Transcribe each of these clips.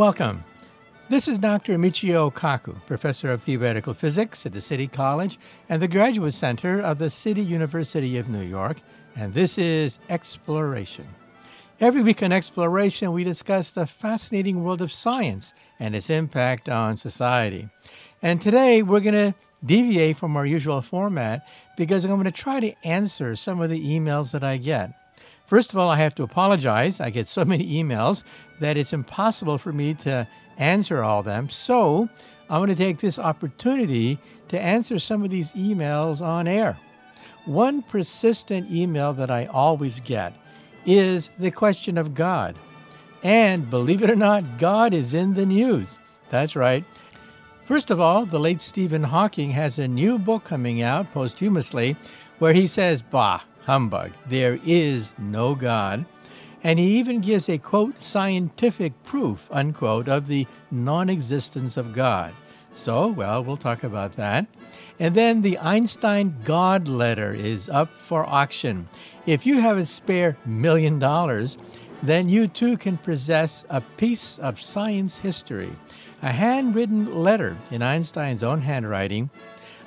Welcome. This is Dr. Michio Kaku, professor of theoretical physics at the City College and the Graduate Center of the City University of New York, and this is Exploration. Every week on Exploration, we discuss the fascinating world of science and its impact on society. And today, we're going to deviate from our usual format because I'm going to try to answer some of the emails that I get. First of all, I have to apologize. I get so many emails that it's impossible for me to answer all of them. So I'm going to take this opportunity to answer some of these emails on air. One persistent email that I always get is the question of God. And believe it or not, God is in the news. That's right. First of all, the late Stephen Hawking has a new book coming out posthumously where he says, Bah, humbug, there is no God. And he even gives a quote, scientific proof, unquote, of the non existence of God. So, well, we'll talk about that. And then the Einstein God letter is up for auction. If you have a spare million dollars, then you too can possess a piece of science history, a handwritten letter in Einstein's own handwriting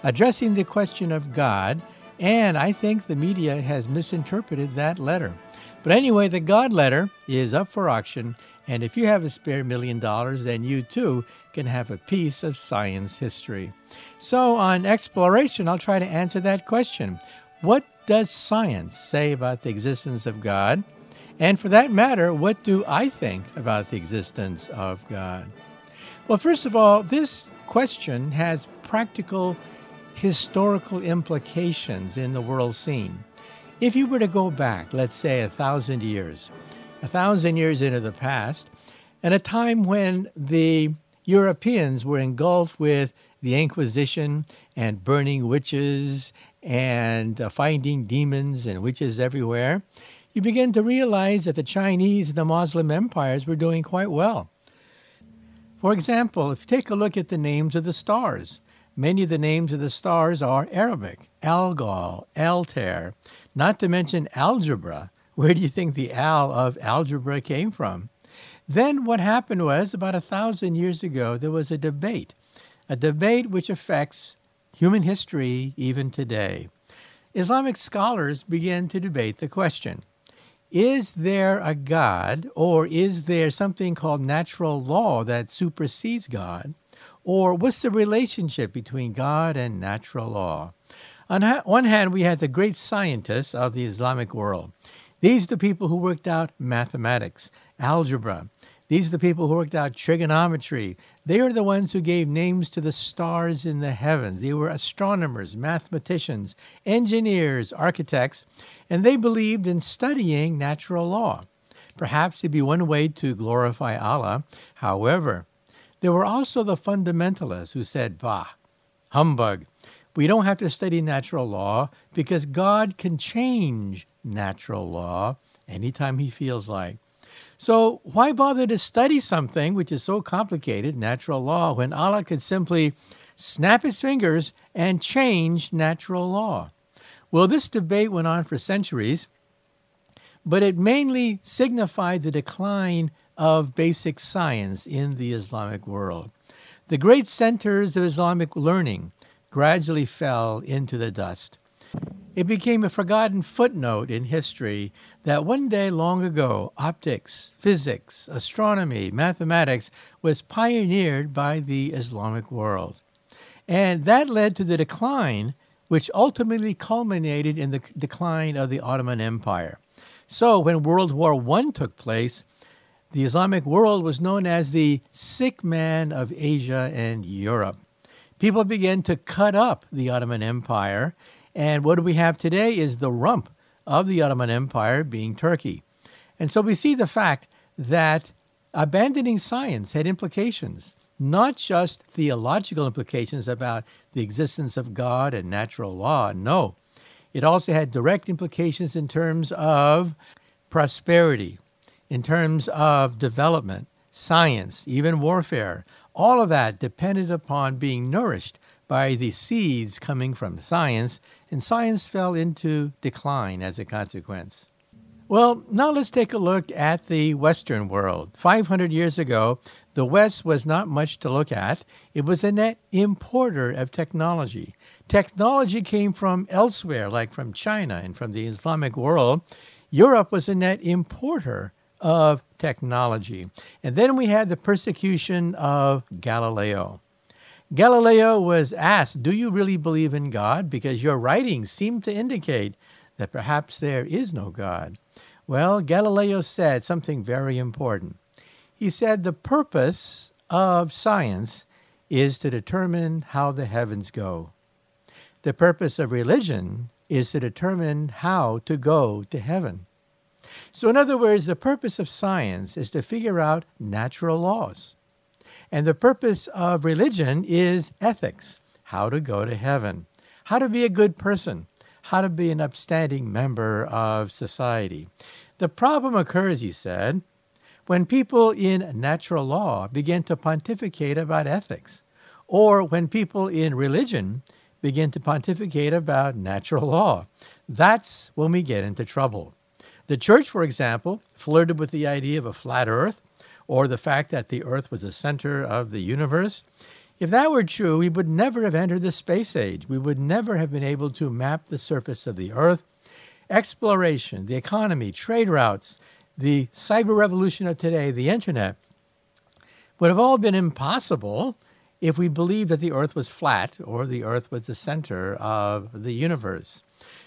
addressing the question of God. And I think the media has misinterpreted that letter. But anyway, the God letter is up for auction, and if you have a spare million dollars, then you too can have a piece of science history. So, on exploration, I'll try to answer that question What does science say about the existence of God? And for that matter, what do I think about the existence of God? Well, first of all, this question has practical historical implications in the world scene. If you were to go back, let's say a thousand years, a thousand years into the past, and a time when the Europeans were engulfed with the Inquisition and burning witches and uh, finding demons and witches everywhere, you begin to realize that the Chinese and the Muslim empires were doing quite well. For example, if you take a look at the names of the stars, many of the names of the stars are Arabic Algol, Altair, not to mention algebra. Where do you think the al of algebra came from? Then what happened was about a thousand years ago, there was a debate, a debate which affects human history even today. Islamic scholars began to debate the question Is there a God, or is there something called natural law that supersedes God? Or what's the relationship between God and natural law? On one hand, we had the great scientists of the Islamic world. These are the people who worked out mathematics, algebra. These are the people who worked out trigonometry. They are the ones who gave names to the stars in the heavens. They were astronomers, mathematicians, engineers, architects, and they believed in studying natural law. Perhaps it'd be one way to glorify Allah. However, there were also the fundamentalists who said, Bah, humbug. We don't have to study natural law because God can change natural law anytime He feels like. So, why bother to study something which is so complicated, natural law, when Allah could simply snap His fingers and change natural law? Well, this debate went on for centuries, but it mainly signified the decline of basic science in the Islamic world. The great centers of Islamic learning, gradually fell into the dust. It became a forgotten footnote in history that one day long ago, optics, physics, astronomy, mathematics was pioneered by the Islamic world. And that led to the decline, which ultimately culminated in the decline of the Ottoman Empire. So, when World War I took place, the Islamic world was known as the sick man of Asia and Europe people began to cut up the Ottoman Empire. And what we have today is the rump of the Ottoman Empire being Turkey. And so we see the fact that abandoning science had implications, not just theological implications about the existence of God and natural law. No, it also had direct implications in terms of prosperity, in terms of development, science, even warfare. All of that depended upon being nourished by the seeds coming from science, and science fell into decline as a consequence. Well, now let's take a look at the Western world. 500 years ago, the West was not much to look at. It was a net importer of technology. Technology came from elsewhere, like from China and from the Islamic world. Europe was a net importer of technology. And then we had the persecution of Galileo. Galileo was asked, Do you really believe in God? Because your writings seem to indicate that perhaps there is no God. Well, Galileo said something very important. He said the purpose of science is to determine how the heavens go. The purpose of religion is to determine how to go to heaven. So, in other words, the purpose of science is to figure out natural laws. And the purpose of religion is ethics how to go to heaven, how to be a good person, how to be an upstanding member of society. The problem occurs, he said, when people in natural law begin to pontificate about ethics, or when people in religion begin to pontificate about natural law. That's when we get into trouble. The church, for example, flirted with the idea of a flat earth or the fact that the earth was the center of the universe. If that were true, we would never have entered the space age. We would never have been able to map the surface of the earth. Exploration, the economy, trade routes, the cyber revolution of today, the internet, would have all been impossible if we believed that the earth was flat or the earth was the center of the universe.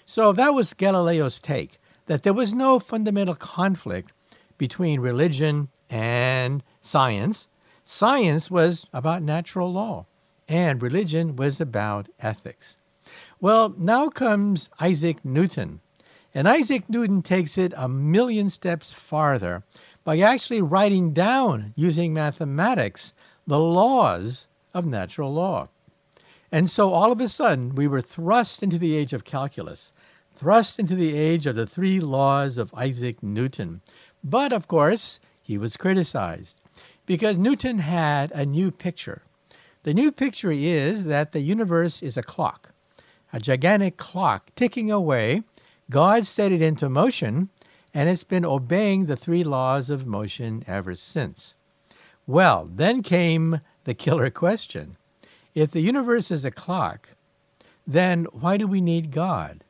So that was Galileo's take that there was no fundamental conflict between religion and science. Science was about natural law, and religion was about ethics. Well, now comes Isaac Newton. And Isaac Newton takes it a million steps farther by actually writing down, using mathematics, the laws of natural law. And so all of a sudden, we were thrust into the age of calculus, thrust into the age of the three laws of Isaac Newton. But of course, he was criticized because Newton had a new picture. The new picture is that the universe is a clock, a gigantic clock ticking away. God set it into motion, and it's been obeying the three laws of motion ever since. Well, then came the killer question. If the universe is a clock, then why do we need God?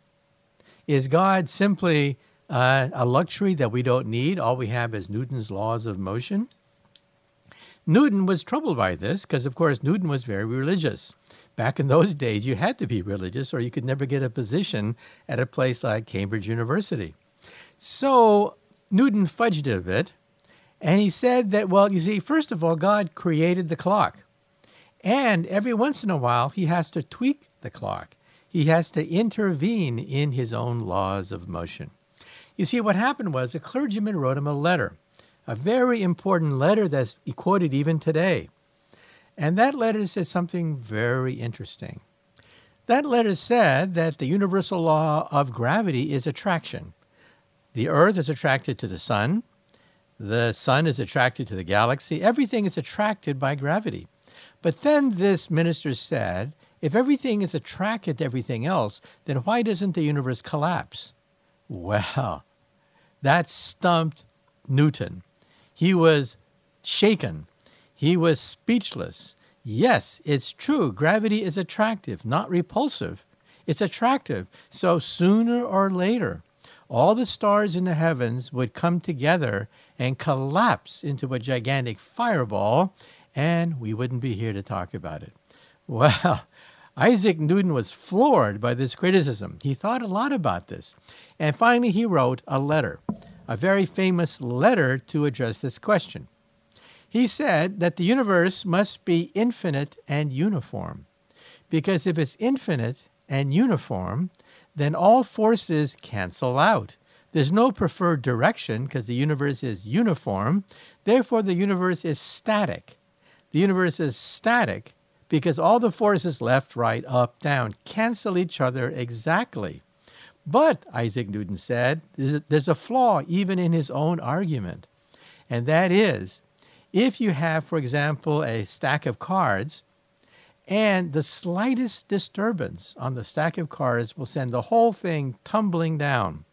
Is God simply uh, a luxury that we don't need? All we have is Newton's laws of motion? Newton was troubled by this because, of course, Newton was very religious. Back in those days, you had to be religious or you could never get a position at a place like Cambridge University. So Newton fudged a bit and he said that, well, you see, first of all, God created the clock. And every once in a while, he has to tweak the clock he has to intervene in his own laws of motion. You see, what happened was a clergyman wrote him a letter, a very important letter that's quoted even today. And that letter said something very interesting. That letter said that the universal law of gravity is attraction. The earth is attracted to the sun, the sun is attracted to the galaxy, everything is attracted by gravity. But then this minister said if everything is attracted to everything else, then why doesn't the universe collapse? Well, that stumped Newton. He was shaken. He was speechless. Yes, it's true. Gravity is attractive, not repulsive. It's attractive. So sooner or later, all the stars in the heavens would come together and collapse into a gigantic fireball, and we wouldn't be here to talk about it. Well, Isaac Newton was floored by this criticism. He thought a lot about this. And finally, he wrote a letter, a very famous letter to address this question. He said that the universe must be infinite and uniform. Because if it's infinite and uniform, then all forces cancel out. There's no preferred direction because the universe is uniform. Therefore, the universe is static. The universe is static because all the forces left, right, up, down cancel each other exactly. But, Isaac Newton said, there's a flaw even in his own argument. And that is, if you have, for example, a stack of cards, and the slightest disturbance on the stack of cards will send the whole thing tumbling down.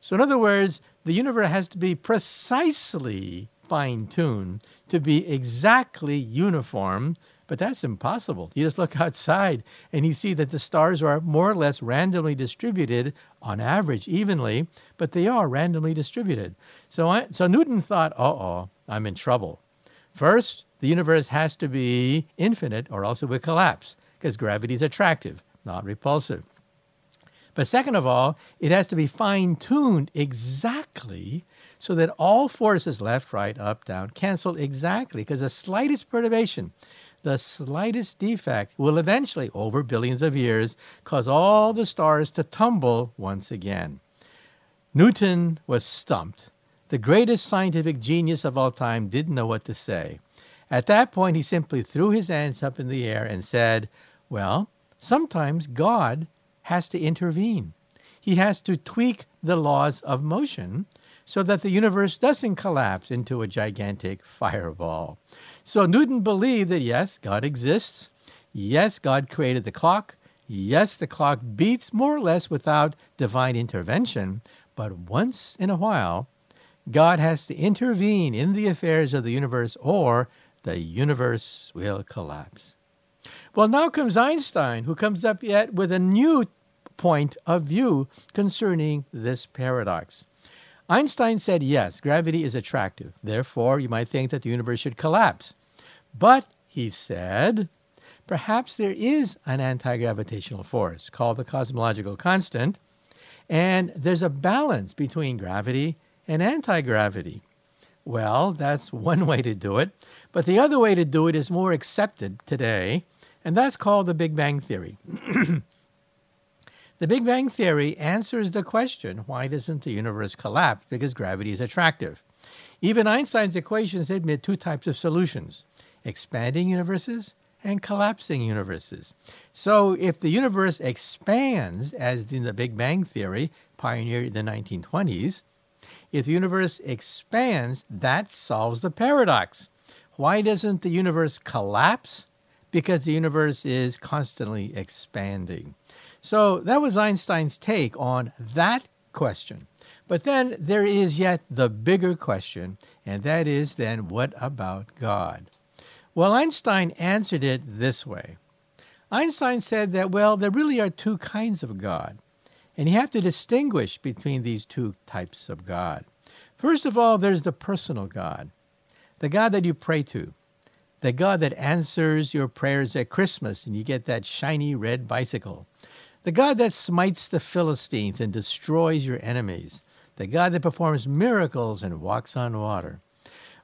So, in other words, the universe has to be precisely fine tuned to be exactly uniform, but that's impossible. You just look outside and you see that the stars are more or less randomly distributed on average evenly, but they are randomly distributed. So, I, so Newton thought, uh oh, I'm in trouble. First, the universe has to be infinite or else it would collapse because gravity is attractive, not repulsive. But second of all, it has to be fine tuned exactly so that all forces, left, right, up, down, cancel exactly because the slightest perturbation, the slightest defect will eventually, over billions of years, cause all the stars to tumble once again. Newton was stumped. The greatest scientific genius of all time didn't know what to say. At that point, he simply threw his hands up in the air and said, Well, sometimes God has to intervene. He has to tweak the laws of motion so that the universe doesn't collapse into a gigantic fireball. So Newton believed that yes, God exists. Yes, God created the clock. Yes, the clock beats more or less without divine intervention. But once in a while, God has to intervene in the affairs of the universe or the universe will collapse. Well, now comes Einstein, who comes up yet with a new point of view concerning this paradox. Einstein said, yes, gravity is attractive. Therefore, you might think that the universe should collapse. But, he said, perhaps there is an anti gravitational force called the cosmological constant, and there's a balance between gravity and anti gravity. Well, that's one way to do it. But the other way to do it is more accepted today, and that's called the Big Bang Theory. the Big Bang Theory answers the question why doesn't the universe collapse? Because gravity is attractive. Even Einstein's equations admit two types of solutions expanding universes and collapsing universes. So if the universe expands, as in the Big Bang Theory, pioneered in the 1920s, if the universe expands, that solves the paradox. Why doesn't the universe collapse? Because the universe is constantly expanding. So that was Einstein's take on that question. But then there is yet the bigger question, and that is then what about God? Well, Einstein answered it this way Einstein said that, well, there really are two kinds of God, and you have to distinguish between these two types of God. First of all, there's the personal God the God that you pray to, the God that answers your prayers at Christmas and you get that shiny red bicycle, the God that smites the Philistines and destroys your enemies, the God that performs miracles and walks on water.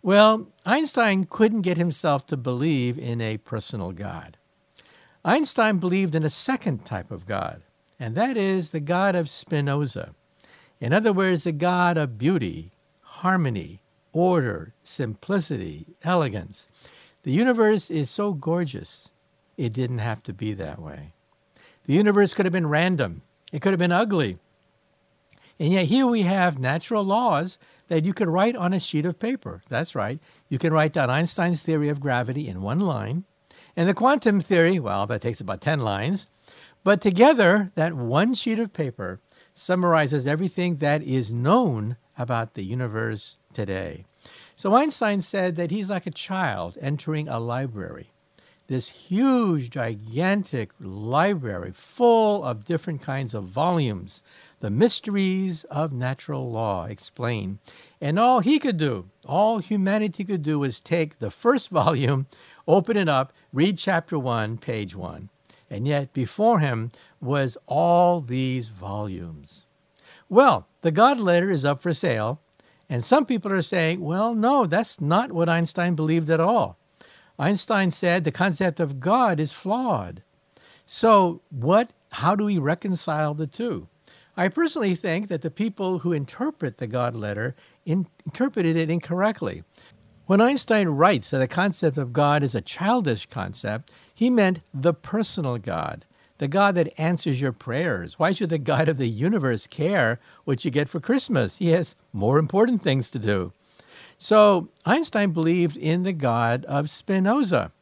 Well, Einstein couldn't get himself to believe in a personal God. Einstein believed in a second type of God, and that is the God of Spinoza. In other words, the God of beauty, harmony, order, simplicity, elegance. The universe is so gorgeous, it didn't have to be that way. The universe could have been random, it could have been ugly. And yet, here we have natural laws that you could write on a sheet of paper. That's right. You can write down Einstein's theory of gravity in one line. And the quantum theory, well, that takes about 10 lines. But together, that one sheet of paper summarizes everything that is known about the universe today. So Einstein said that he's like a child entering a library. This huge, gigantic library full of different kinds of volumes, the mysteries of natural law explained. And all he could do, all humanity could do, was take the first volume, open it up, read chapter one, page one. And yet before him was all these volumes. Well, the God letter is up for sale and some people are saying, well, no, that's not what Einstein believed at all. Einstein said the concept of God is flawed. So, what how do we reconcile the two? I personally think that the people who interpret the God letter in, interpreted it incorrectly. When Einstein writes that the concept of God is a childish concept, he meant the personal God, the God that answers your prayers. Why should the God of the universe care what you get for Christmas? He has more important things to do. So Einstein believed in the God of Spinoza.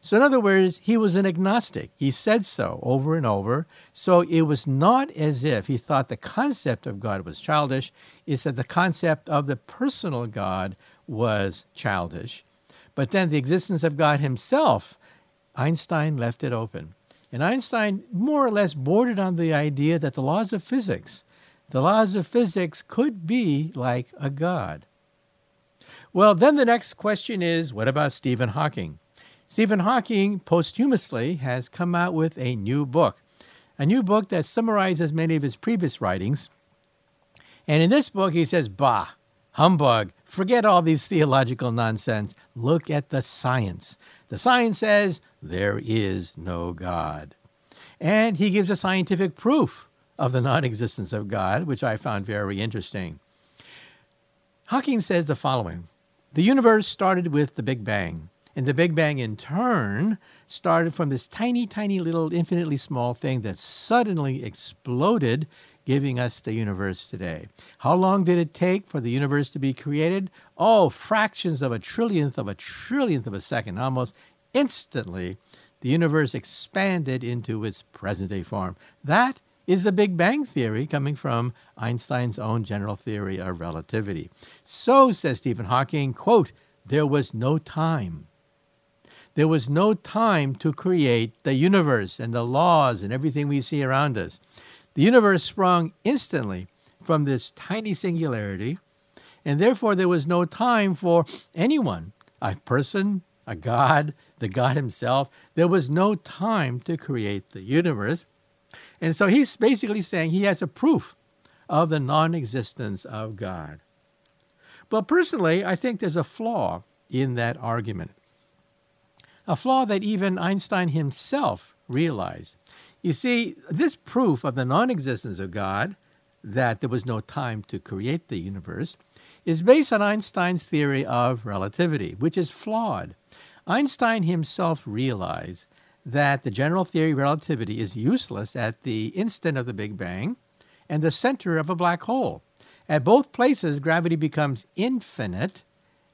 So, in other words, he was an agnostic. He said so over and over. So, it was not as if he thought the concept of God was childish, it's that the concept of the personal God was childish. But then the existence of God himself, Einstein left it open. And Einstein more or less bordered on the idea that the laws of physics, the laws of physics could be like a God. Well, then the next question is what about Stephen Hawking? Stephen Hawking posthumously has come out with a new book, a new book that summarizes many of his previous writings. And in this book, he says, Bah, humbug, forget all these theological nonsense. Look at the science. The science says there is no God. And he gives a scientific proof of the non existence of God, which I found very interesting. Hawking says the following The universe started with the Big Bang. And the Big Bang, in turn, started from this tiny, tiny little infinitely small thing that suddenly exploded, giving us the universe today. How long did it take for the universe to be created? Oh, fractions of a trillionth of a trillionth of a second. Almost instantly, the universe expanded into its present day form. That is the Big Bang Theory coming from Einstein's own general theory of relativity. So, says Stephen Hawking, quote, there was no time there was no time to create the universe and the laws and everything we see around us. The universe sprung instantly from this tiny singularity, and therefore there was no time for anyone, a person, a God, the God himself. There was no time to create the universe. And so he's basically saying he has a proof of the non existence of God. But personally, I think there's a flaw in that argument a flaw that even Einstein himself realized. You see, this proof of the non existence of God, that there was no time to create the universe, is based on Einstein's theory of relativity, which is flawed. Einstein himself realized that the general theory of relativity is useless at the instant of the Big Bang and the center of a black hole. At both places, gravity becomes infinite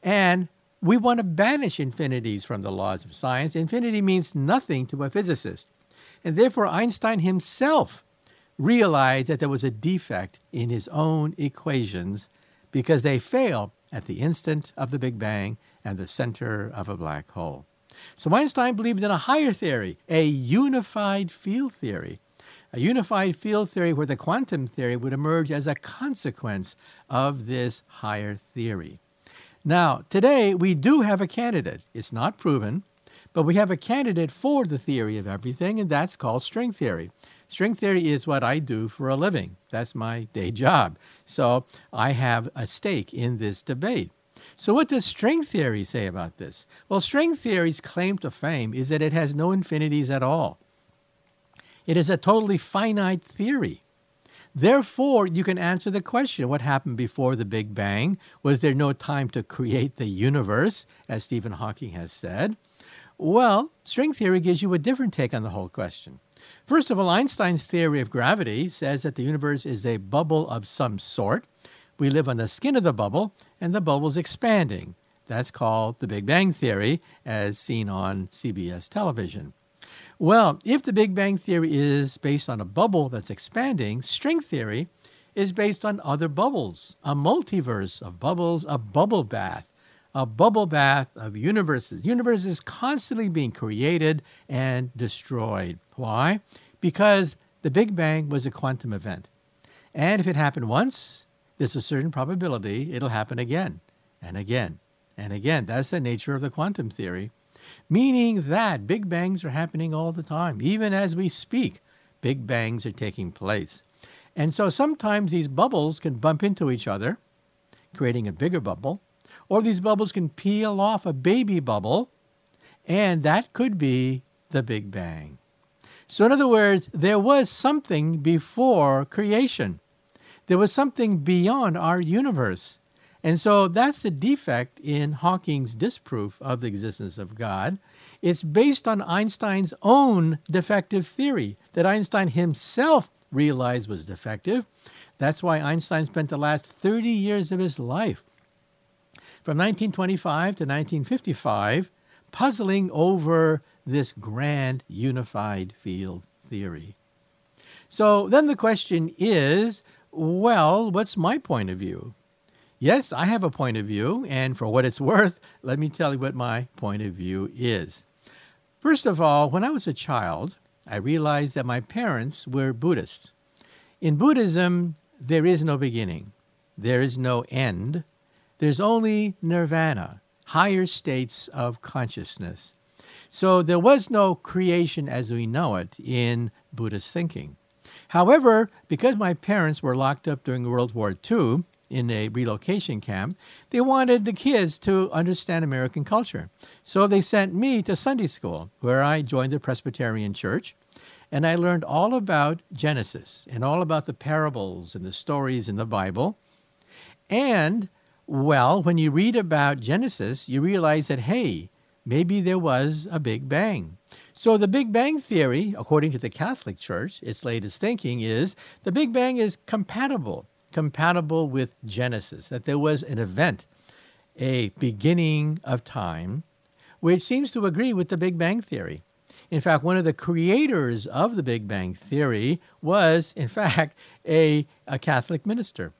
and we want to banish infinities from the laws of science. Infinity means nothing to a physicist. And therefore, Einstein himself realized that there was a defect in his own equations because they fail at the instant of the Big Bang and the center of a black hole. So Einstein believed in a higher theory, a unified field theory. A unified field theory where the quantum theory would emerge as a consequence of this higher theory. Now, today we do have a candidate. It's not proven, but we have a candidate for the theory of everything, and that's called string theory. String theory is what I do for a living. That's my day job. So I have a stake in this debate. So, what does string theory say about this? Well, string theory's claim to fame is that it has no infinities at all. It is a totally finite theory. Therefore, you can answer the question what happened before the Big Bang? Was there no time to create the universe, as Stephen Hawking has said? Well, string theory gives you a different take on the whole question. First of all, Einstein's theory of gravity says that the universe is a bubble of some sort. We live on the skin of the bubble, and the bubble's expanding. That's called the Big Bang Theory, as seen on CBS television. Well, if the Big Bang Theory is based on a bubble that's expanding, string theory is based on other bubbles, a multiverse of bubbles, a bubble bath, a bubble bath of universes. Universes constantly being created and destroyed. Why? Because the Big Bang was a quantum event. And if it happened once, there's a certain probability it'll happen again and again and again. That's the nature of the quantum theory meaning that big bangs are happening all the time. Even as we speak, big bangs are taking place. And so sometimes these bubbles can bump into each other, creating a bigger bubble, or these bubbles can peel off a baby bubble, and that could be the Big Bang. So, in other words, there was something before creation. There was something beyond our universe. And so that's the defect in Hawking's disproof of the existence of God. It's based on Einstein's own defective theory that Einstein himself realized was defective. That's why Einstein spent the last 30 years of his life, from 1925 to 1955, puzzling over this grand unified field theory. So then the question is well, what's my point of view? Yes, I have a point of view, and for what it's worth, let me tell you what my point of view is. First of all, when I was a child, I realized that my parents were Buddhists. In Buddhism, there is no beginning, there is no end, there's only nirvana, higher states of consciousness. So there was no creation as we know it in Buddhist thinking. However, because my parents were locked up during World War II in a relocation camp, they wanted the kids to understand American culture. So they sent me to Sunday school, where I joined the Presbyterian Church. And I learned all about Genesis and all about the parables and the stories in the Bible. And, well, when you read about Genesis, you realize that, hey, maybe there was a Big Bang. So the Big Bang Theory, according to the Catholic Church, its latest thinking is the Big Bang is compatible, compatible with Genesis, that there was an event, a beginning of time, which seems to agree with the Big Bang Theory. In fact, one of the creators of the Big Bang Theory was, in fact, a, a Catholic minister.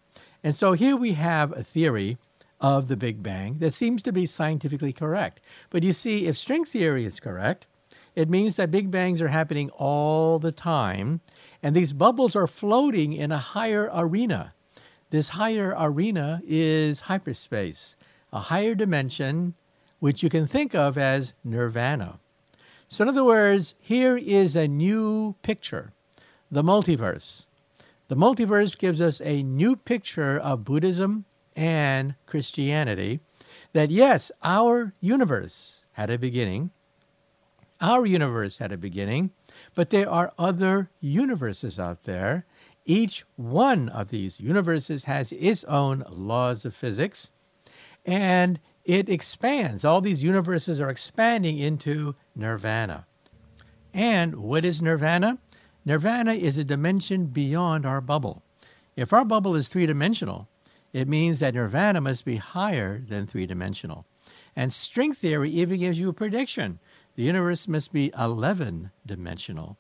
And so here we have a theory of the Big Bang that seems to be scientifically correct. But you see, if string theory is correct, it means that Big Bangs are happening all the time, and these bubbles are floating in a higher arena. This higher arena is hyperspace, a higher dimension, which you can think of as nirvana. So, in other words, here is a new picture the multiverse. The multiverse gives us a new picture of Buddhism and Christianity that, yes, our universe had a beginning, our universe had a beginning, but there are other universes out there. Each one of these universes has its own laws of physics, and it expands. All these universes are expanding into nirvana. And what is nirvana? Nirvana is a dimension beyond our bubble. If our bubble is three dimensional, it means that nirvana must be higher than three dimensional. And string theory even gives you a prediction the universe must be 11 dimensional.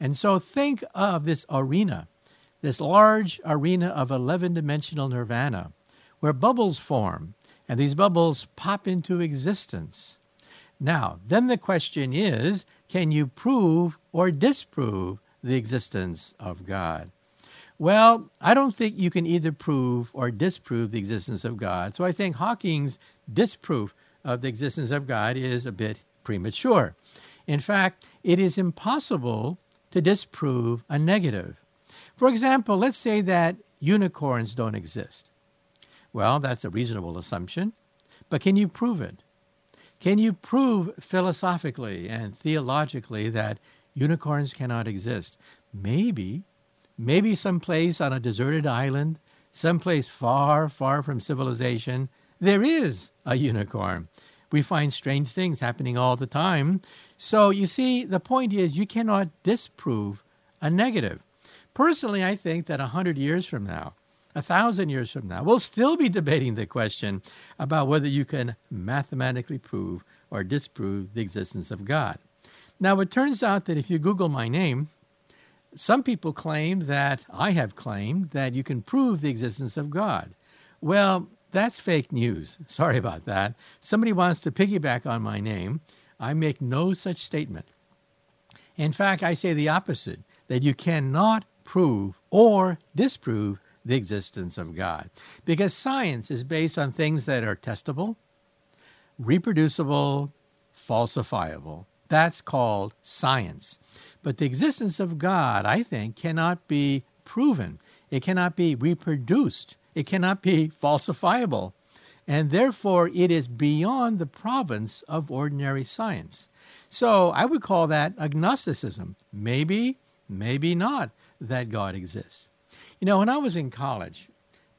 And so think of this arena, this large arena of 11 dimensional nirvana, where bubbles form, and these bubbles pop into existence. Now, then the question is can you prove or disprove the existence of God? Well, I don't think you can either prove or disprove the existence of God. So I think Hawking's disproof of the existence of God is a bit premature. In fact, it is impossible to disprove a negative. For example, let's say that unicorns don't exist. Well, that's a reasonable assumption, but can you prove it? Can you prove philosophically and theologically that unicorns cannot exist? Maybe, maybe someplace on a deserted island, someplace far, far from civilization, there is a unicorn we find strange things happening all the time. So you see, the point is you cannot disprove a negative. Personally, I think that a hundred years from now, a thousand years from now, we'll still be debating the question about whether you can mathematically prove or disprove the existence of God. Now, it turns out that if you Google my name, some people claim that I have claimed that you can prove the existence of God. Well, that's fake news. Sorry about that. Somebody wants to piggyback on my name. I make no such statement. In fact, I say the opposite that you cannot prove or disprove the existence of God because science is based on things that are testable, reproducible, falsifiable. That's called science. But the existence of God, I think, cannot be proven. It cannot be reproduced. It cannot be falsifiable. And therefore, it is beyond the province of ordinary science. So I would call that agnosticism. Maybe, maybe not that God exists. You know, when I was in college,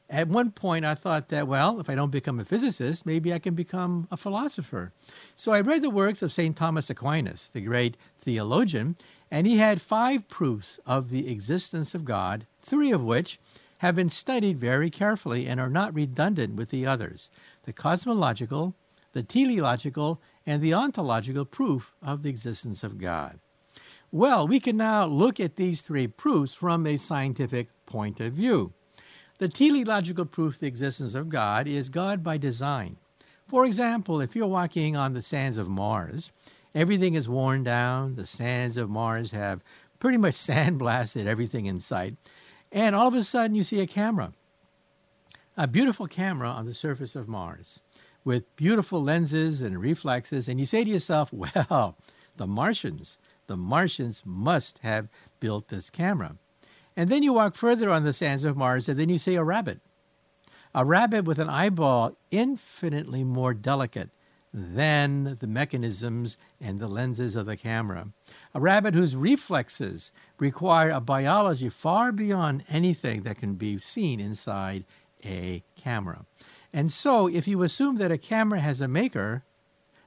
at one point I thought that, well, if I don't become a physicist, maybe I can become a philosopher. So I read the works of St. Thomas Aquinas, the great theologian, and he had five proofs of the existence of God, three of which have been studied very carefully and are not redundant with the others the cosmological, the teleological, and the ontological proof of the existence of God. Well, we can now look at these three proofs from a scientific point of view. The teleological proof of the existence of God is God by design. For example, if you're walking on the sands of Mars, everything is worn down, the sands of Mars have pretty much sandblasted everything in sight, and all of a sudden you see a camera. A beautiful camera on the surface of Mars with beautiful lenses and reflexes, and you say to yourself, well, the Martians, the Martians must have built this camera. And then you walk further on the sands of Mars, and then you see a rabbit. A rabbit with an eyeball infinitely more delicate than the mechanisms and the lenses of the camera. A rabbit whose reflexes require a biology far beyond anything that can be seen inside a camera. And so, if you assume that a camera has a maker,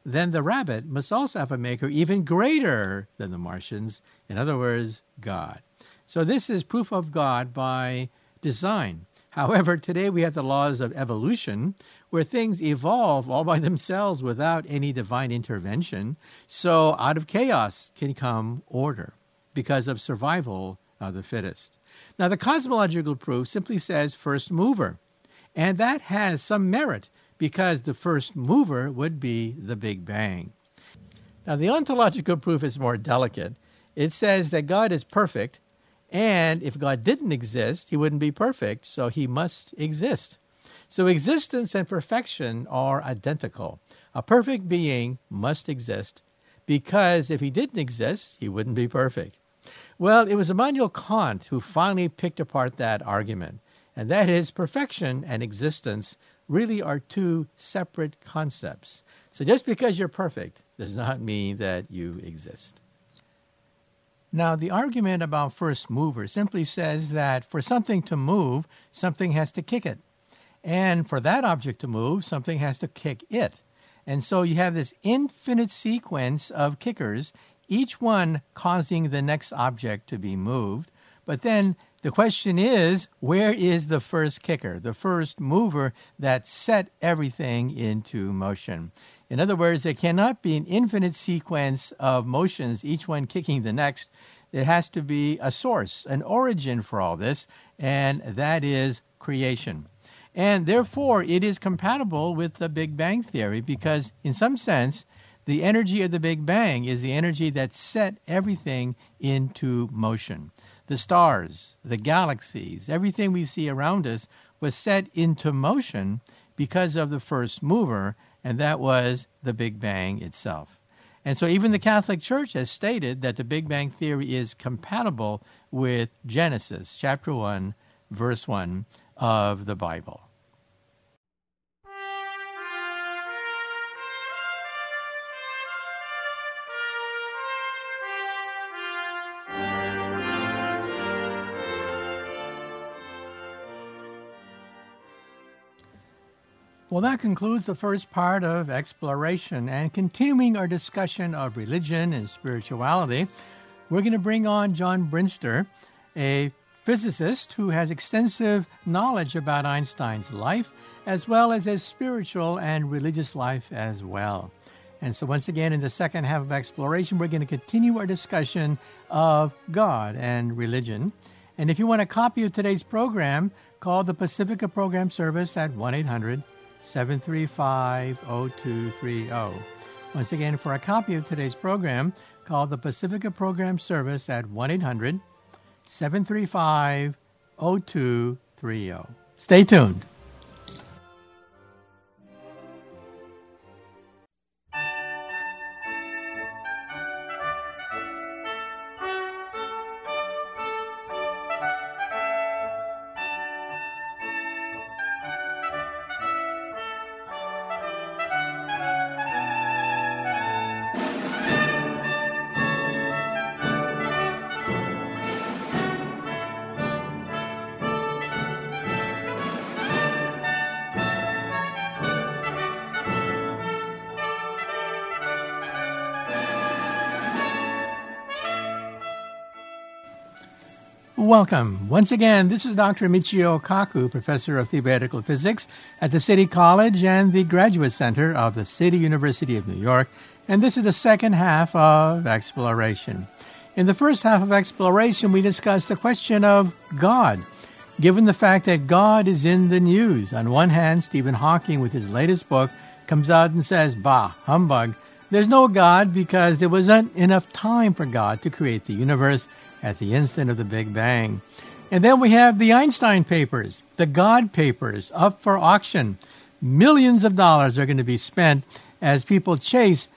then the rabbit must also have a maker even greater than the Martians. In other words, God. So, this is proof of God by design. However, today we have the laws of evolution where things evolve all by themselves without any divine intervention. So, out of chaos can come order because of survival of the fittest. Now, the cosmological proof simply says first mover, and that has some merit because the first mover would be the Big Bang. Now, the ontological proof is more delicate. It says that God is perfect, and if God didn't exist, he wouldn't be perfect, so he must exist. So, existence and perfection are identical. A perfect being must exist because if he didn't exist, he wouldn't be perfect. Well, it was Immanuel Kant who finally picked apart that argument, and that is perfection and existence really are two separate concepts. So just because you're perfect does not mean that you exist. Now, the argument about first mover simply says that for something to move, something has to kick it. And for that object to move, something has to kick it. And so you have this infinite sequence of kickers, each one causing the next object to be moved. But then the question is, where is the first kicker, the first mover that set everything into motion? In other words, there cannot be an infinite sequence of motions, each one kicking the next. There has to be a source, an origin for all this, and that is creation. And therefore, it is compatible with the Big Bang Theory because, in some sense, the energy of the Big Bang is the energy that set everything into motion the stars, the galaxies, everything we see around us was set into motion because of the first mover, and that was the Big Bang itself. And so, even the Catholic Church has stated that the Big Bang theory is compatible with Genesis chapter 1, verse 1 of the Bible. Well, that concludes the first part of exploration. And continuing our discussion of religion and spirituality, we're going to bring on John Brinster, a physicist who has extensive knowledge about Einstein's life, as well as his spiritual and religious life as well. And so, once again, in the second half of exploration, we're going to continue our discussion of God and religion. And if you want a copy of today's program, call the Pacifica Program Service at 1 800 735 0230. Once again, for a copy of today's program, call the Pacifica Program Service at 1 800 735 0230. Stay tuned. Welcome. Once again, this is Dr. Michio Kaku, professor of theoretical physics at the City College and the Graduate Center of the City University of New York, and this is the second half of Exploration. In the first half of Exploration, we discussed the question of God. Given the fact that God is in the news, on one hand, Stephen Hawking, with his latest book, comes out and says, Bah, humbug. There's no God because there wasn't enough time for God to create the universe at the instant of the Big Bang. And then we have the Einstein papers, the God papers, up for auction. Millions of dollars are going to be spent as people chase,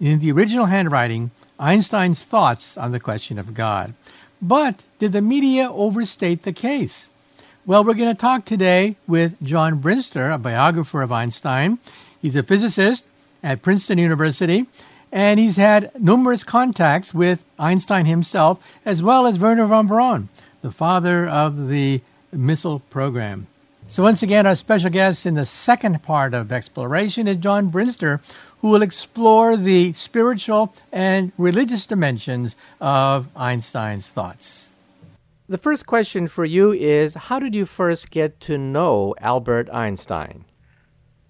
in the original handwriting, Einstein's thoughts on the question of God. But did the media overstate the case? Well, we're going to talk today with John Brinster, a biographer of Einstein. He's a physicist at Princeton University and he's had numerous contacts with Einstein himself, as well as Wernher von Braun, the father of the missile program. So, once again, our special guest in the second part of exploration is John Brinster, who will explore the spiritual and religious dimensions of Einstein's thoughts. The first question for you is How did you first get to know Albert Einstein?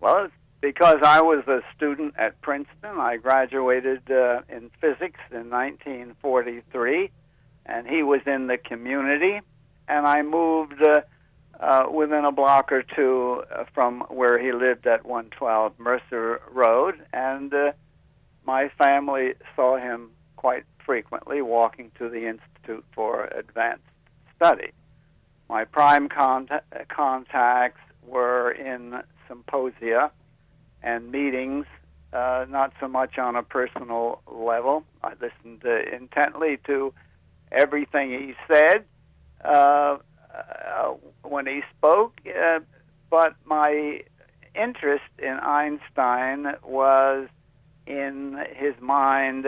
Well, it's because I was a student at Princeton. I graduated uh, in physics in 1943, and he was in the community, and I moved uh, uh, within a block or two uh, from where he lived at 112 Mercer Road, and uh, my family saw him quite frequently walking to the Institute for Advanced Study. My prime contact- contacts were in symposia and meetings, uh, not so much on a personal level. I listened uh, intently to everything he said uh, uh when he spoke, uh, but my interest in Einstein was in his mind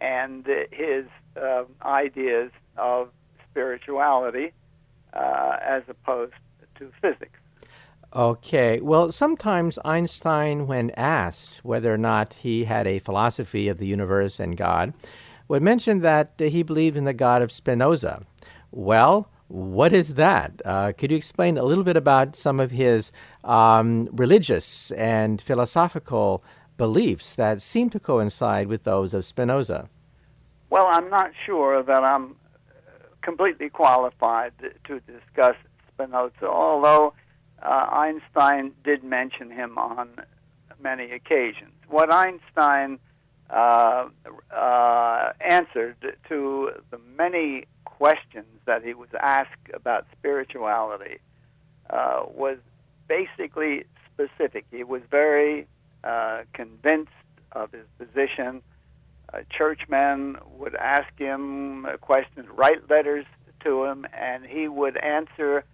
and his uh, ideas of spirituality as opposed to physics. Okay. Well, sometimes Einstein, when asked whether or not he had a philosophy of the universe and God, would mention that he believed in the God of Spinoza. Well, what is that? Uh, could you explain a little bit about some of his um, religious and philosophical beliefs that seem to coincide with those of Spinoza? Well, I'm not sure that I'm completely qualified to discuss Spinoza, although uh, Einstein did mention him on many occasions. What Einstein uh, uh, answered to the many questions that he was asked about spirituality uh, was basically specific. He was very uh, convinced of his position. Churchmen would ask him questions, write letters to him, and he would answer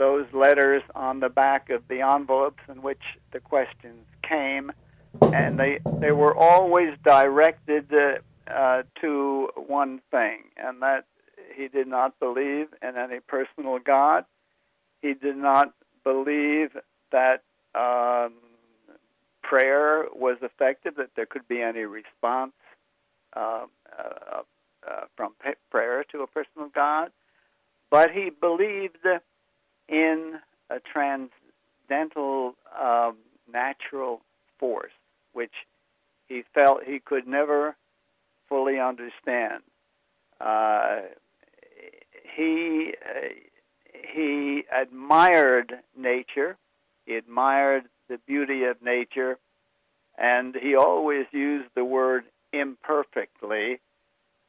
those letters on the back of the envelopes in which the questions came, and they they were always directed uh, to one thing, and that he did not believe in any personal God. He did not believe that um, prayer was effective, that there could be any response uh, uh, uh from prayer to a personal God. But he believed in a transcendental um, natural force, which he felt he could never fully understand. Uh, he uh, he admired nature. He admired the beauty of nature, and he always used the word imperfectly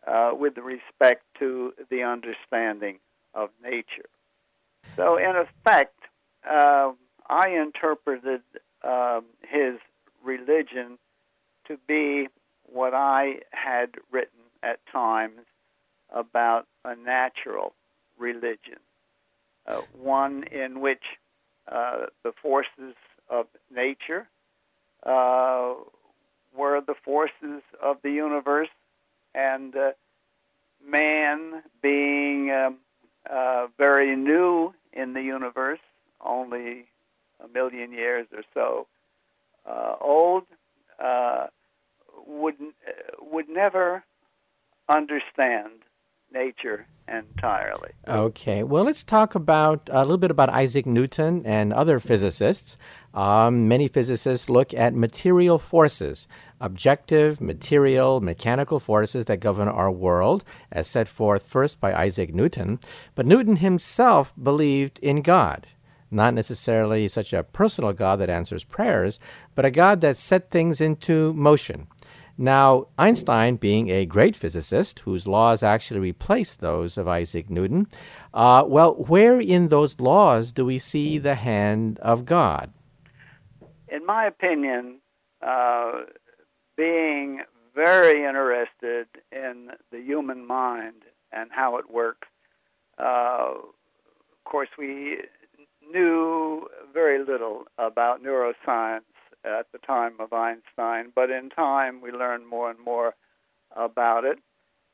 uh, with respect to the understanding of nature. So, in effect, uh, I interpreted um, his religion to be what I had written at times about a natural religion, uh, one in which uh, the forces of nature uh, were the forces of the universe, and uh, man being um, uh, very new in the universe, only a million years or so uh, old, uh, would would never understand nature entirely. Okay, well, let's talk about a little bit about Isaac Newton and other physicists. Um, many physicists look at material forces, objective, material, mechanical forces that govern our world, as set forth first by Isaac Newton. But Newton himself believed in God. Not necessarily such a personal God that answers prayers, but a God that set things into motion. Now, Einstein, being a great physicist whose laws actually replaced those of Isaac Newton, uh, well, where in those laws do we see the hand of God? In my opinion, uh, being very interested in the human mind and how it works, uh, of course, we knew very little about neuroscience at the time of Einstein, but in time we learned more and more about it.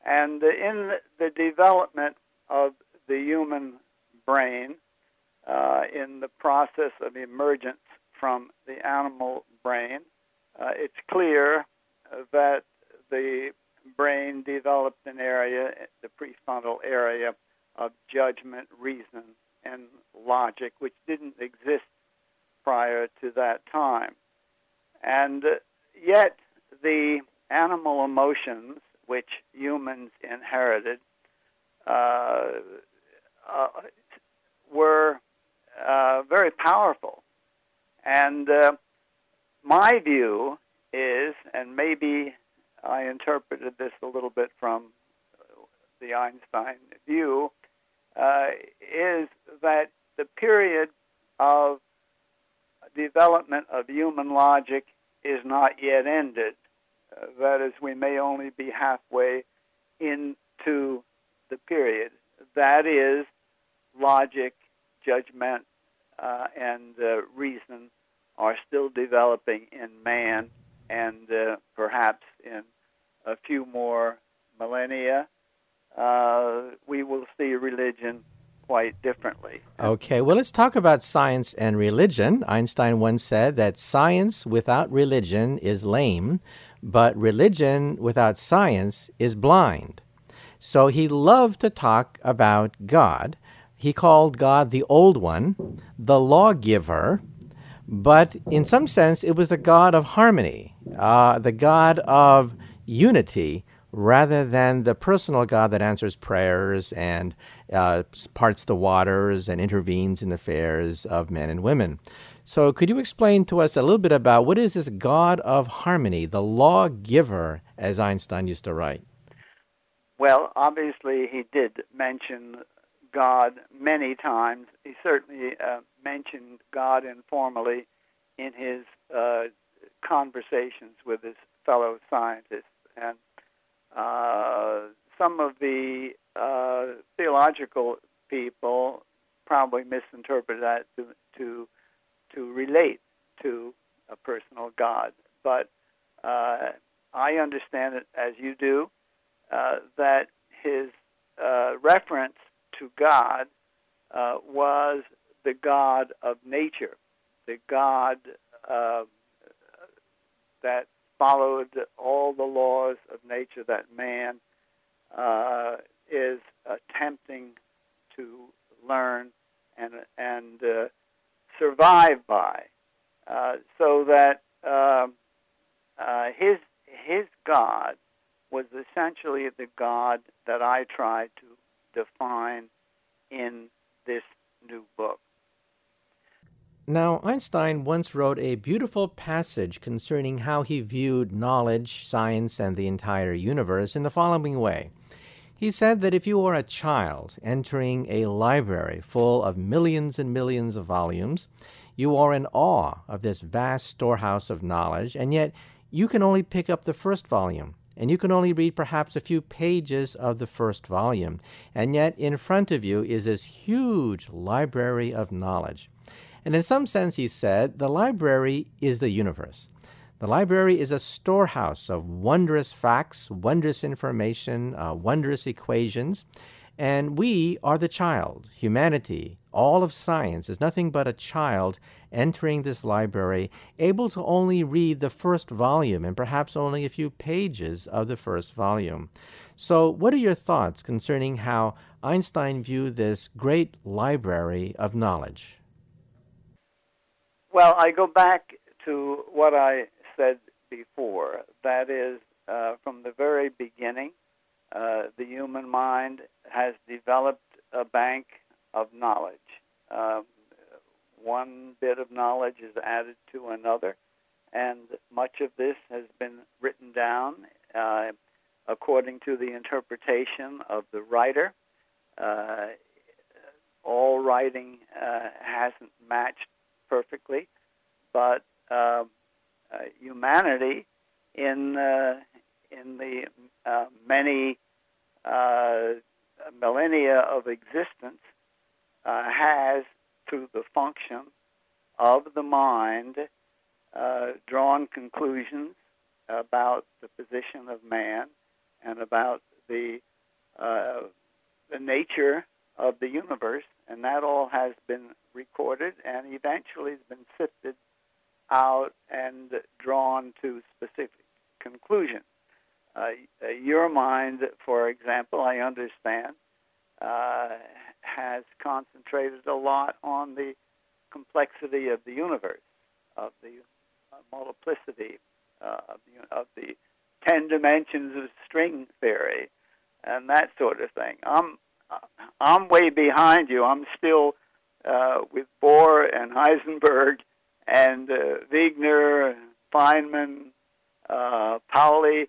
And in the development of the human brain, uh, in the process of emergence from the animal brain, uh, it's clear that the brain developed an area, the prefrontal area of judgment, reason, and logic, which didn't exist prior to that time. And yet, the animal emotions which humans inherited uh, uh, were uh, very powerful. And uh, my view is, and maybe I interpreted this a little bit from the Einstein view, uh, is that the period of development of human logic is not yet ended. Uh, that is, we may only be halfway into the period. That is, logic, judgment, uh, and uh, reason are still developing in man, and uh, perhaps in a few more millennia, uh, we will see religion quite differently. Okay, well, let's talk about science and religion. Einstein once said that science without religion is lame, but religion without science is blind. So he loved to talk about God. He called God the Old One, the lawgiver, but in some sense, it was the God of harmony, uh, the God of unity, rather than the personal God that answers prayers and uh, parts the waters and intervenes in the affairs of men and women. So, could you explain to us a little bit about what is this God of harmony, the lawgiver, as Einstein used to write? Well, obviously, he did mention God many times. He certainly uh, mentioned God informally in his uh, conversations with his fellow scientists. And uh, some of the uh, theological people probably misinterpret that to, to to relate to a personal God, but uh, I understand it as you do uh, that his uh, reference to God uh, was the God of nature, the God that followed all the laws of nature that man uh, is attempting to learn and and uh, survive by, uh, so that um, uh, his his God was essentially the God that I tried to define in this new book. Now, Einstein once wrote a beautiful passage concerning how he viewed knowledge, science, and the entire universe in the following way. He said that if you are a child entering a library full of millions and millions of volumes, you are in awe of this vast storehouse of knowledge, and yet you can only pick up the first volume, and you can only read perhaps a few pages of the first volume, and yet in front of you is this huge library of knowledge. And in some sense, he said, the library is the universe. The library is a storehouse of wondrous facts, wondrous information, uh, wondrous equations, and we are the child. Humanity all of science is nothing but a child entering this library, able to only read the first volume and perhaps only a few pages of the first volume. So, what are your thoughts concerning how Einstein viewed this great library of knowledge? Well, I go back to what I said before. That is, uh, from the very beginning, uh, the human mind has developed a bank of knowledge. Um, one bit of knowledge is added to another, and much of this has been written down uh, according to the interpretation of the writer. Uh, all writing uh, hasn't matched perfectly, but um, uh, humanity in uh, in the uh, many millennia of existence has through the function of the mind, uh, drawn conclusions about the position of man and about the uh, the nature of the universe, and that all has been recorded and eventually has been sifted out and drawn to specific conclusions. Uh, your mind, for example, I understand, uh, has concentrated a lot on the complexity of the universe, of the uh, multiplicity uh, of, the, of the ten dimensions of string theory, and that sort of thing. I'm I'm way behind you. I'm still uh, with Bohr and Heisenberg and uh, Wigner, Feynman, uh, Pauli,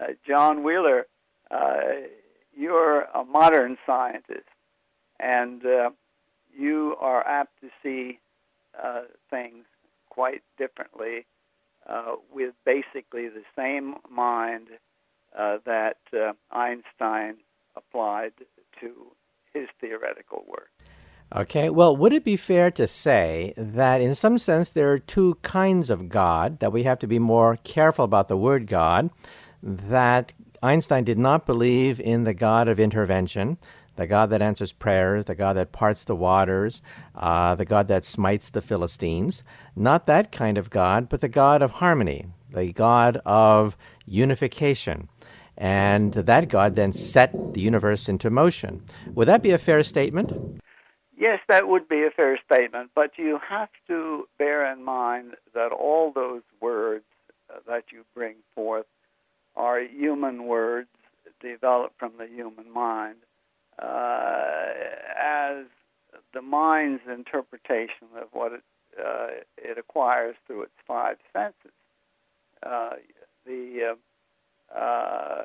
uh, John Wheeler. Uh, you're a modern scientist and uh, you are apt to see uh, things quite differently with basically the same mind that Einstein applied to his theoretical work. Okay, well, would it be fair to say that in some sense there are two kinds of God, that we have to be more careful about the word God, that Einstein did not believe in the God of intervention, the God that answers prayers, the God that parts the waters, uh, the God that smites the Philistines. Not that kind of God, but the God of harmony, the God of unification. And that God then set the universe into motion. Would that be a fair statement? Yes, that would be a fair statement, but you have to bear in mind that all those words uh, that you bring forth are human words developed from the human mind uh, as the mind's interpretation of what it, uh, it acquires through its five senses. Uh, the uh, uh,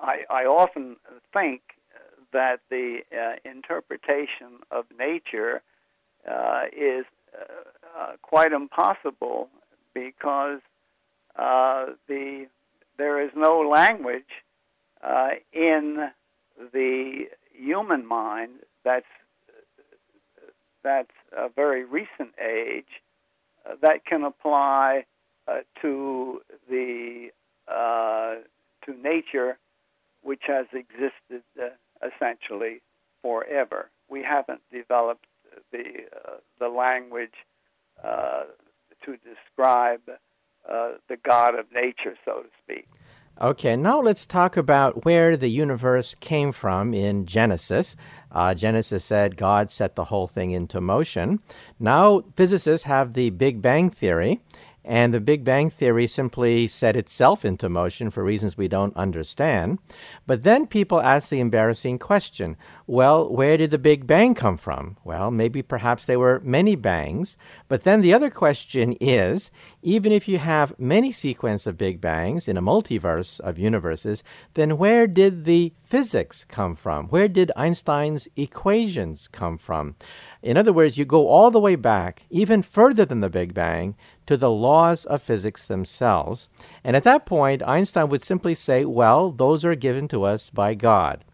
I, I often think that the uh, interpretation of nature is quite impossible because the there is no language in the human mind that's that's a very recent age uh, that can apply uh, to the uh, to nature, which has existed uh, essentially forever. We haven't developed the uh, the language uh, to describe the God of nature, so to speak. Okay, now let's talk about where the universe came from in Genesis. Uh, Genesis said God set the whole thing into motion. Now, physicists have the Big Bang Theory, and the Big Bang Theory simply set itself into motion for reasons we don't understand. But then people ask the embarrassing question well, where did the Big Bang come from? Well, maybe perhaps there were many bangs. But then the other question is even if you have many sequence of Big Bangs in a multiverse of universes, then where did the physics come from? Where did Einstein's equations come from? In other words, you go all the way back, even further than the Big Bang, to the laws of physics themselves. And at that point, Einstein would simply say, well, those are given to us by God.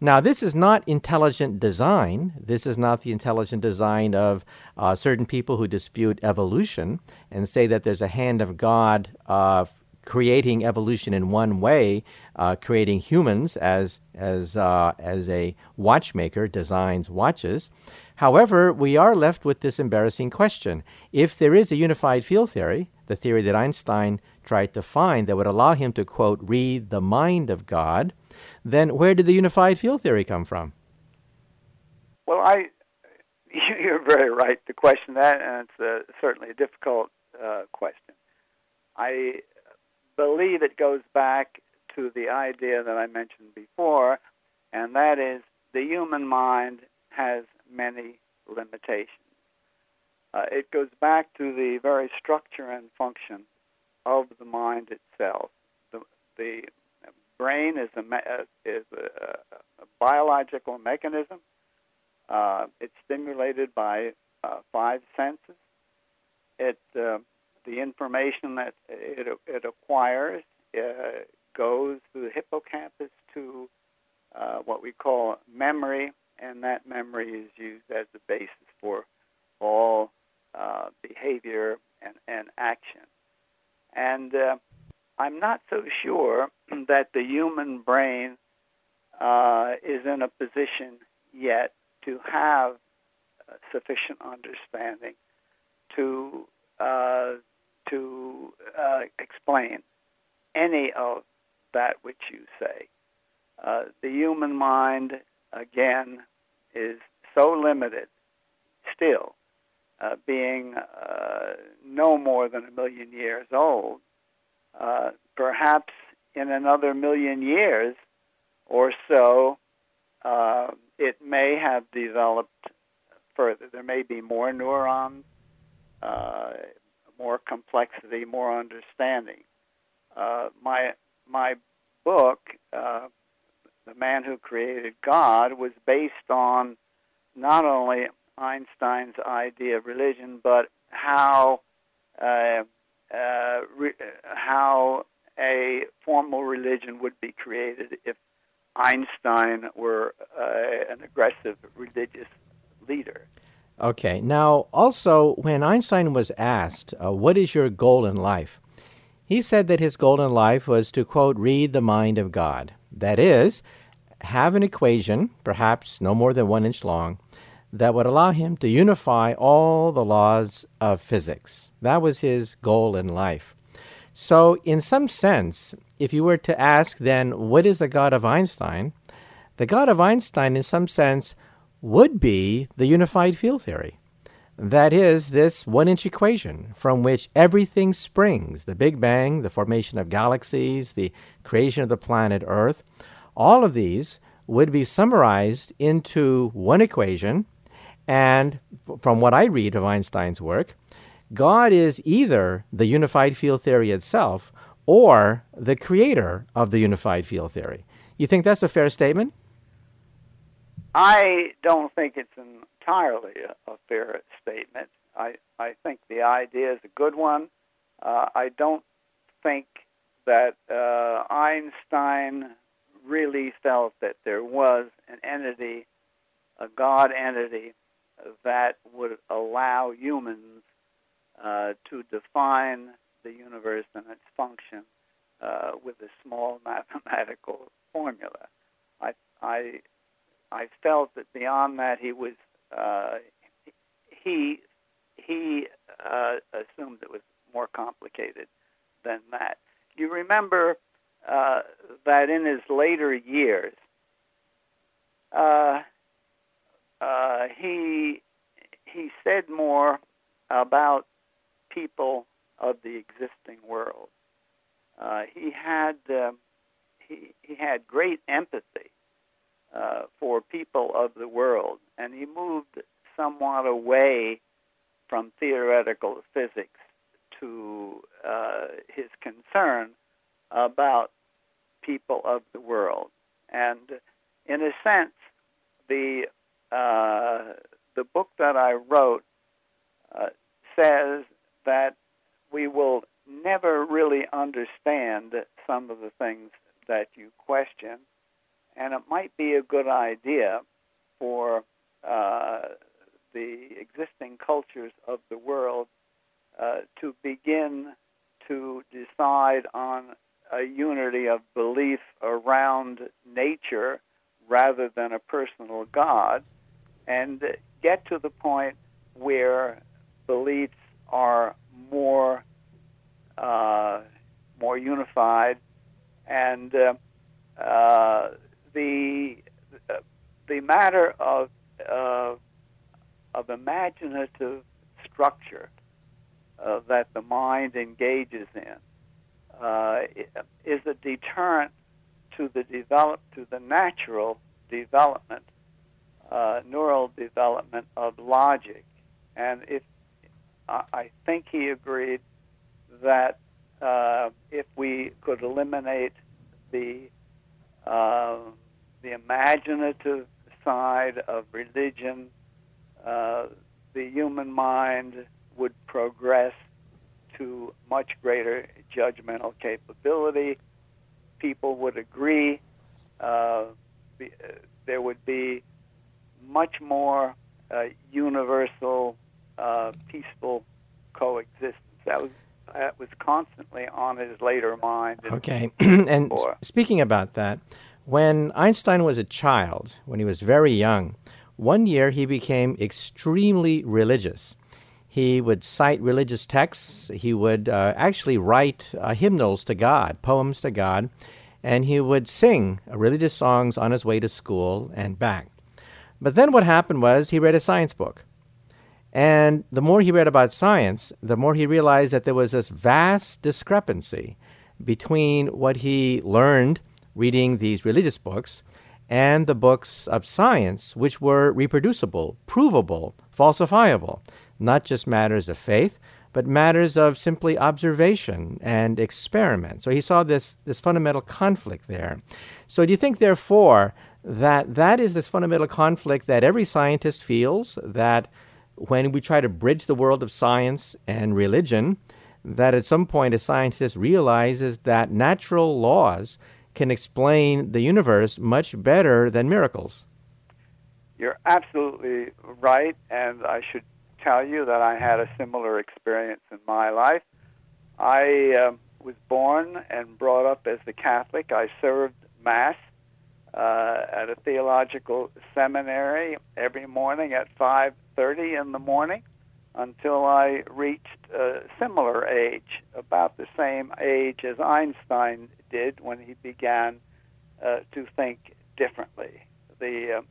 Now, this is not intelligent design. This is not the intelligent design of uh, certain people who dispute evolution and say that there's a hand of God uh, creating evolution in one way, uh, creating humans as as uh, as a watchmaker designs watches. However, we are left with this embarrassing question. If there is a unified field theory, the theory that Einstein tried to find that would allow him to, quote, read the mind of God, then where did the unified field theory come from? Well, I, you're very right to question that, and it's uh, certainly a difficult uh, question. I believe it goes back to the idea that I mentioned before, and that is the human mind has many limitations. Uh, it goes back to the very structure and function of the mind itself. The, the brain is a, uh, is a, a biological mechanism. Uh, it's stimulated by uh, five senses. It uh, the information that it, it acquires uh, goes through the hippocampus to what we call memory, and that memory is used as the basis for all uh, behavior and, and action. And uh, I'm not so sure that the human brain uh, is in a position yet to have sufficient understanding to uh, to uh, explain any of that which you say. Uh, the human mind, again, is so limited still, uh, being uh, no more than a million years old. Uh, perhaps in another million years or so, uh, it may have developed further. There may be more neurons, uh, more complexity, more understanding. Uh, my my book, The Man Who Created God, was based on not only Einstein's idea of religion, but how uh, uh, re- how a formal religion would be created if Einstein were uh, an aggressive religious leader. Okay. Now, also, when Einstein was asked, uh, What is your goal in life? he said that his goal in life was to, quote, read the mind of God. That is, have an equation, perhaps no more than one inch long, that would allow him to unify all the laws of physics. That was his goal in life. So, in some sense, if you were to ask then, what is the God of Einstein? The God of Einstein, in some sense, would be the unified field theory. That is, this one inch equation from which everything springs the Big Bang, the formation of galaxies, the creation of the planet Earth. All of these would be summarized into one equation. And from what I read of Einstein's work, God is either the unified field theory itself or the creator of the unified field theory. You think that's a fair statement? I don't think it's entirely a, a fair statement. I, I think the idea is a good one. Uh, I don't think that uh, Einstein really felt that there was an entity, a God entity, that would allow humans uh, to define the universe and its function uh, with a small mathematical formula. I, I I felt that beyond that he was uh, he he uh, assumed it was more complicated than that. You remember uh, that in his later years, uh, uh, he he said more about people of the existing world. Uh, he had he he had great empathy uh, for people of the world, and he moved somewhat away from theoretical physics to uh, his concern about people of the world. And in a sense, the uh, the book that I wrote uh, says that we will never really understand some of the things that you question and it might be a good idea for uh, the existing cultures of the world uh, to begin to decide on a unity of belief around nature rather than a personal God, and get to the point where beliefs are more uh, more unified, and uh, uh, the the matter of uh, of imaginative structure uh, that the mind engages in uh, is a deterrent to the develop to the natural development, uh, neural development of logic, and if I think he agreed that uh, if we could eliminate the uh, the imaginative side of religion, uh, the human mind would progress to much greater judgmental capability. People would agree. Uh, be, uh, there would be much more uh, universal, uh, peaceful coexistence. That was that was constantly on his later mind. Okay, and s- speaking about that, when Einstein was a child, when he was very young, one year he became extremely religious. He would cite religious texts. He would uh, actually write uh, hymnals to God, poems to God, and he would sing religious songs on his way to school and back. But then what happened was he read a science book. And the more he read about science, the more he realized that there was this vast discrepancy between what he learned reading these religious books and the books of science, which were reproducible, provable, falsifiable not just matters of faith, but matters of simply observation and experiment. So he saw this, this fundamental conflict there. So do you think, therefore, that that is this fundamental conflict that every scientist feels, that when we try to bridge the world of science and religion, that at some point a scientist realizes that natural laws can explain the universe much better than miracles? You're absolutely right, and I should tell you that I had a similar experience in my life. I uh, was born and brought up as a Catholic. I served Mass uh, at a theological seminary every morning at 5:30 in the morning until I reached a similar age, about the same age as Einstein did when he began uh, to think differently. The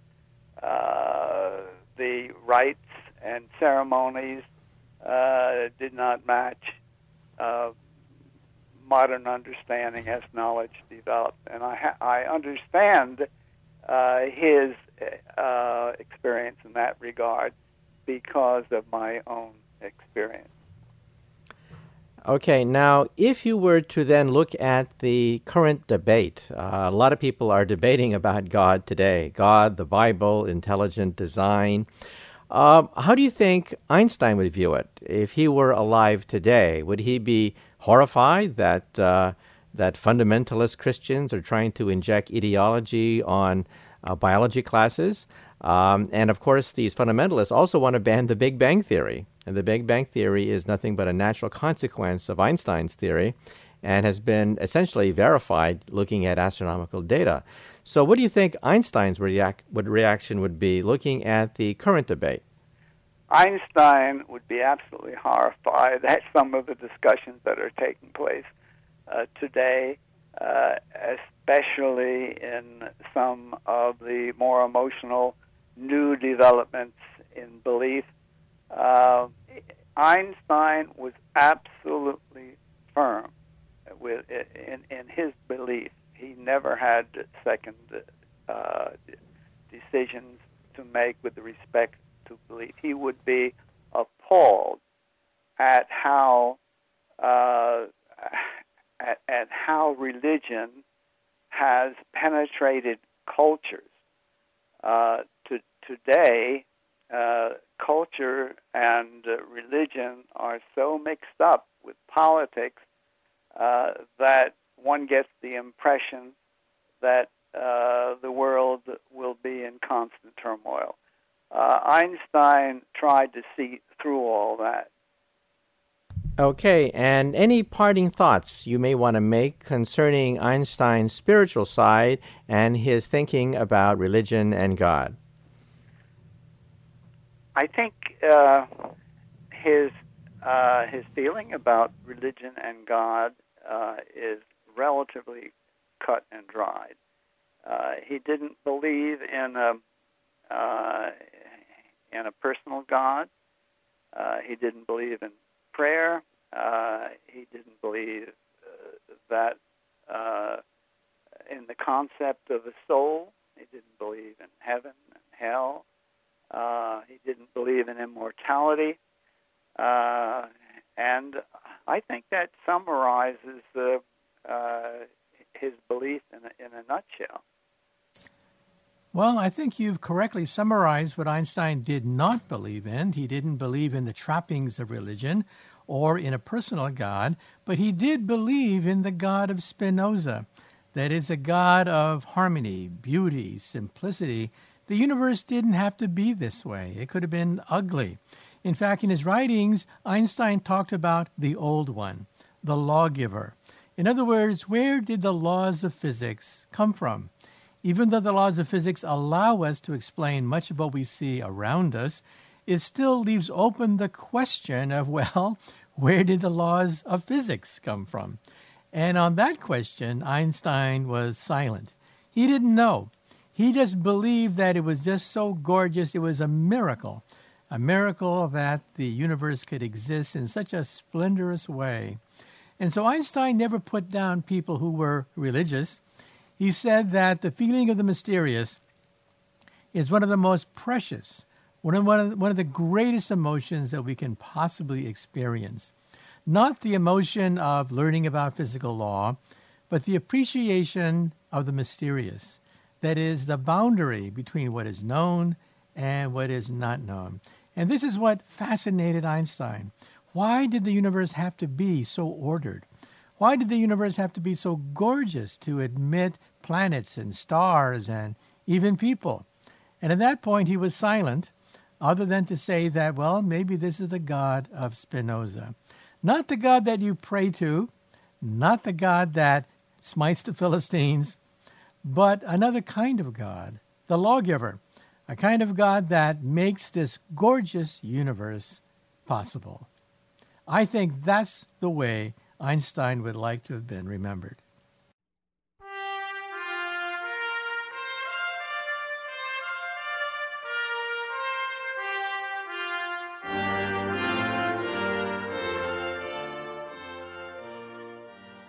uh, uh, the rites and ceremonies uh, did not match uh, modern understanding as knowledge developed. And I, ha- I understand uh, his experience in that regard because of my own experience. Okay, now if you were to then look at the current debate, uh, a lot of people are debating about God today God, the Bible, intelligent design. Um, how do you think Einstein would view it if he were alive today? Would he be horrified that uh, that fundamentalist Christians are trying to inject ideology on uh, biology classes? Um, and of course, these fundamentalists also want to ban the Big Bang Theory. And the Big Bang Theory is nothing but a natural consequence of Einstein's theory and has been essentially verified looking at astronomical data. So, what do you think Einstein's react, what reaction would be looking at the current debate? Einstein would be absolutely horrified at some of the discussions that are taking place uh, today, uh, especially in some of the more emotional new developments in belief. Uh, Einstein was absolutely firm with in, in his belief he never had second uh, decisions to make with respect to belief. He would be appalled at how uh, at, at how religion has penetrated cultures. Uh, to, today, uh, culture and uh, religion are so mixed up with politics uh, that one gets the impression that uh, the world will be in constant turmoil. Uh, Einstein tried to see through all that. Okay, and any parting thoughts you may want to make concerning Einstein's spiritual side and his thinking about religion and God? I think uh, his uh, his feeling about religion and God uh, is relatively cut and dried. Uh, he didn't believe in a uh, in a personal God. Uh, he didn't believe in prayer. Uh, he didn't believe uh, that uh, in the concept of a soul. He didn't believe in heaven and hell. Uh, he didn't believe in immortality. And I think that summarizes his belief in a, in a nutshell. Well, I think you've correctly summarized what Einstein did not believe in. He didn't believe in the trappings of religion or in a personal God, but he did believe in the God of Spinoza. That is a God of harmony, beauty, simplicity. The universe didn't have to be this way, it could have been ugly. In fact, in his writings, Einstein talked about the old one, the lawgiver. In other words, where did the laws of physics come from? Even though the laws of physics allow us to explain much of what we see around us, it still leaves open the question of, well, where did the laws of physics come from? And on that question, Einstein was silent. He didn't know. He just believed that it was just so gorgeous, it was a miracle a miracle that the universe could exist in such a splendorous way. And so Einstein never put down people who were religious. He said that the feeling of the mysterious is one of the most precious, one of, one of, one of the greatest emotions that we can possibly experience. Not the emotion of learning about physical law, but the appreciation of the mysterious. That is, the boundary between what is known and what is not known. And this is what fascinated Einstein. Why did the universe have to be so ordered? Why did the universe have to be so gorgeous to admit planets and stars and even people? And at that point, he was silent, other than to say that, well, maybe this is the God of Spinoza. Not the God that you pray to, not the God that smites the Philistines, but another kind of God, the lawgiver, a kind of God that makes this gorgeous universe possible. I think that's the way Einstein would like to have been remembered.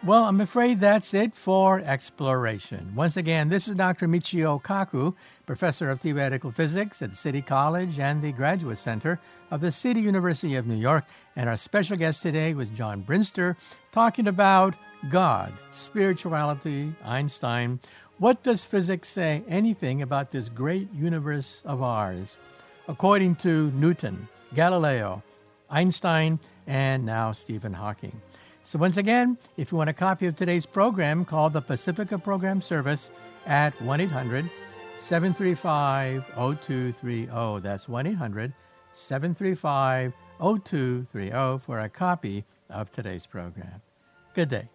Well, I'm afraid that's it for exploration. Once again, this is Dr. Michio Kaku, professor of theoretical physics at the City College and the Graduate Center of the City University of New York. And our special guest today was John Brinster, talking about God, spirituality, Einstein. What does physics say anything about this great universe of ours? According to Newton, Galileo, Einstein, and now Stephen Hawking. So, once again, if you want a copy of today's program, call the Pacifica Program Service at 1 800 735 0230. That's 1 800 735 0230 for a copy of today's program. Good day.